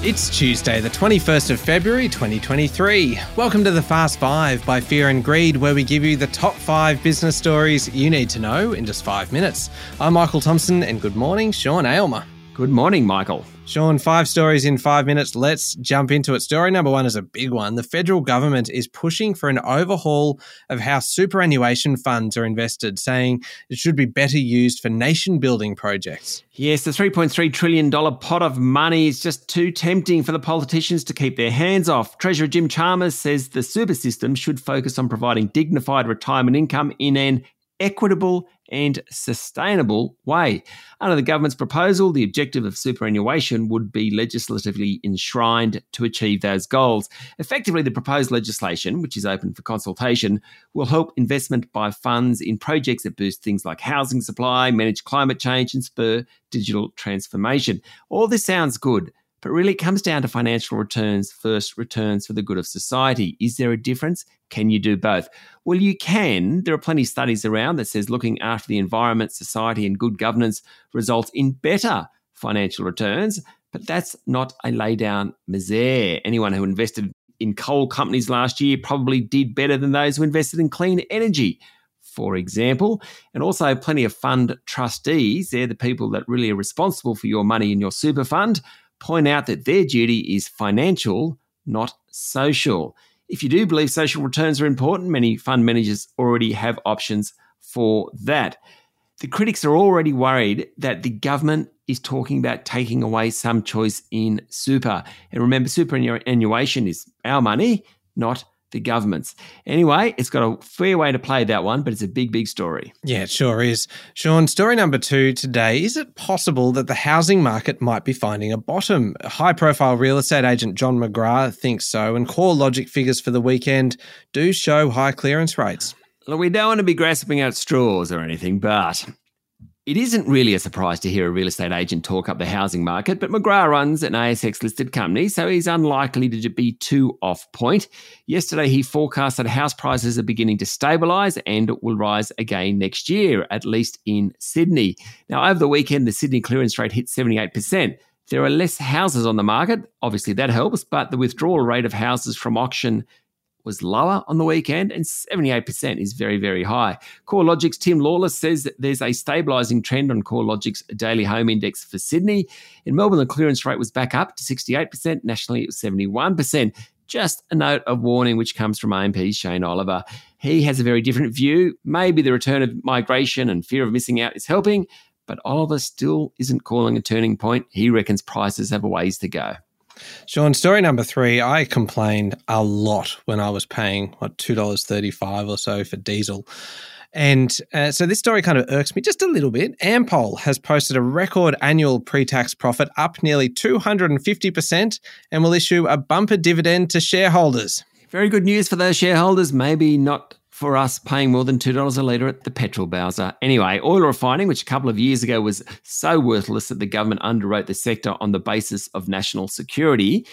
It's Tuesday, the 21st of February 2023. Welcome to the Fast Five by Fear and Greed, where we give you the top five business stories you need to know in just five minutes. I'm Michael Thompson, and good morning, Sean Aylmer. Good morning, Michael. Sean, five stories in five minutes. Let's jump into it. Story number one is a big one. The federal government is pushing for an overhaul of how superannuation funds are invested, saying it should be better used for nation building projects. Yes, the $3.3 trillion pot of money is just too tempting for the politicians to keep their hands off. Treasurer Jim Chalmers says the super system should focus on providing dignified retirement income in an equitable and sustainable way. Under the government's proposal, the objective of superannuation would be legislatively enshrined to achieve those goals. Effectively, the proposed legislation, which is open for consultation, will help investment by funds in projects that boost things like housing supply, manage climate change, and spur digital transformation. All this sounds good. But really, it comes down to financial returns first, returns for the good of society. Is there a difference? Can you do both? Well, you can. There are plenty of studies around that says looking after the environment, society, and good governance results in better financial returns. But that's not a lay down misere. Anyone who invested in coal companies last year probably did better than those who invested in clean energy for example, and also plenty of fund trustees. They're the people that really are responsible for your money in your super fund point out that their duty is financial, not social. If you do believe social returns are important, many fund managers already have options for that. The critics are already worried that the government is talking about taking away some choice in super. And remember, superannuation is our money, not the governments. Anyway, it's got a fair way to play that one, but it's a big, big story. Yeah, it sure is. Sean, story number two today. Is it possible that the housing market might be finding a bottom? High profile real estate agent John McGrath thinks so, and CoreLogic figures for the weekend do show high clearance rates. Look, we don't want to be grasping at straws or anything, but it isn't really a surprise to hear a real estate agent talk up the housing market, but McGrath runs an ASX listed company, so he's unlikely to be too off point. Yesterday, he forecast that house prices are beginning to stabilise and will rise again next year, at least in Sydney. Now, over the weekend, the Sydney clearance rate hit 78%. There are less houses on the market. Obviously, that helps, but the withdrawal rate of houses from auction was lower on the weekend, and 78% is very, very high. CoreLogic's Tim Lawless says that there's a stabilising trend on CoreLogic's daily home index for Sydney. In Melbourne, the clearance rate was back up to 68%. Nationally, it was 71%. Just a note of warning, which comes from AMP's Shane Oliver. He has a very different view. Maybe the return of migration and fear of missing out is helping, but Oliver still isn't calling a turning point. He reckons prices have a ways to go. Sean, story number three. I complained a lot when I was paying what two dollars thirty five or so for diesel. And uh, so this story kind of irks me just a little bit. Ampol has posted a record annual pre tax profit up nearly 250% and will issue a bumper dividend to shareholders. Very good news for those shareholders. Maybe not for us paying more than $2 a litre at the petrol bowser. Anyway, oil refining, which a couple of years ago was so worthless that the government underwrote the sector on the basis of national security,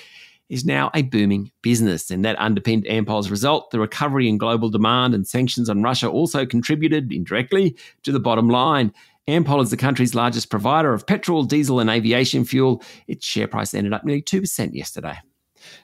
is now a booming business. And that underpinned Ampol's result. The recovery in global demand and sanctions on Russia also contributed indirectly to the bottom line. Ampol is the country's largest provider of petrol, diesel, and aviation fuel. Its share price ended up nearly 2% yesterday.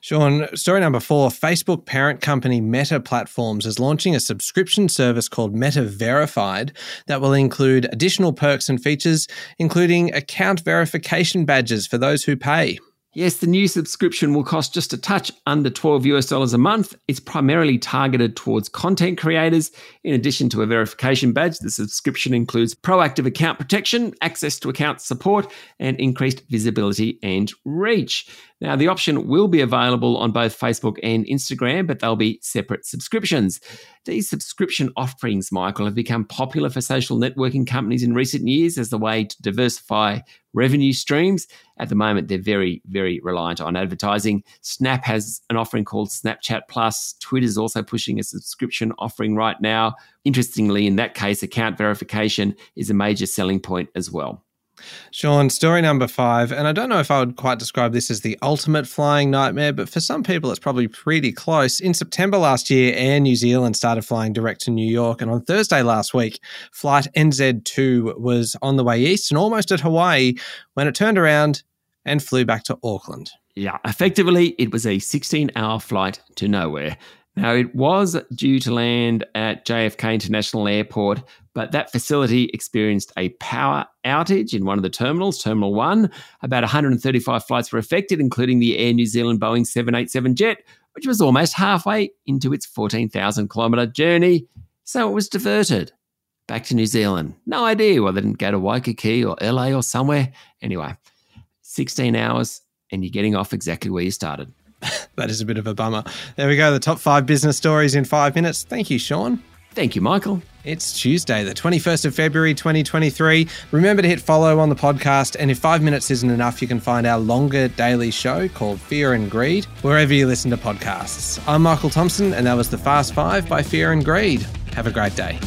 Sean, story number four Facebook parent company Meta Platforms is launching a subscription service called Meta Verified that will include additional perks and features, including account verification badges for those who pay. Yes, the new subscription will cost just a touch under 12 US dollars a month. It's primarily targeted towards content creators. In addition to a verification badge, the subscription includes proactive account protection, access to account support, and increased visibility and reach. Now, the option will be available on both Facebook and Instagram, but they'll be separate subscriptions. These subscription offerings, Michael, have become popular for social networking companies in recent years as the way to diversify revenue streams. At the moment, they're very, very reliant on advertising. Snap has an offering called Snapchat Plus. Twitter's also pushing a subscription offering right now. Interestingly, in that case, account verification is a major selling point as well. Sean, story number five. And I don't know if I would quite describe this as the ultimate flying nightmare, but for some people, it's probably pretty close. In September last year, Air New Zealand started flying direct to New York. And on Thursday last week, flight NZ2 was on the way east and almost at Hawaii when it turned around and flew back to Auckland. Yeah, effectively, it was a 16 hour flight to nowhere. Now, it was due to land at JFK International Airport, but that facility experienced a power outage in one of the terminals, Terminal 1. About 135 flights were affected, including the Air New Zealand Boeing 787 jet, which was almost halfway into its 14,000 kilometre journey. So it was diverted back to New Zealand. No idea why they didn't go to Waikiki or LA or somewhere. Anyway, 16 hours and you're getting off exactly where you started. that is a bit of a bummer. There we go, the top five business stories in five minutes. Thank you, Sean. Thank you, Michael. It's Tuesday, the 21st of February, 2023. Remember to hit follow on the podcast. And if five minutes isn't enough, you can find our longer daily show called Fear and Greed wherever you listen to podcasts. I'm Michael Thompson, and that was the Fast Five by Fear and Greed. Have a great day.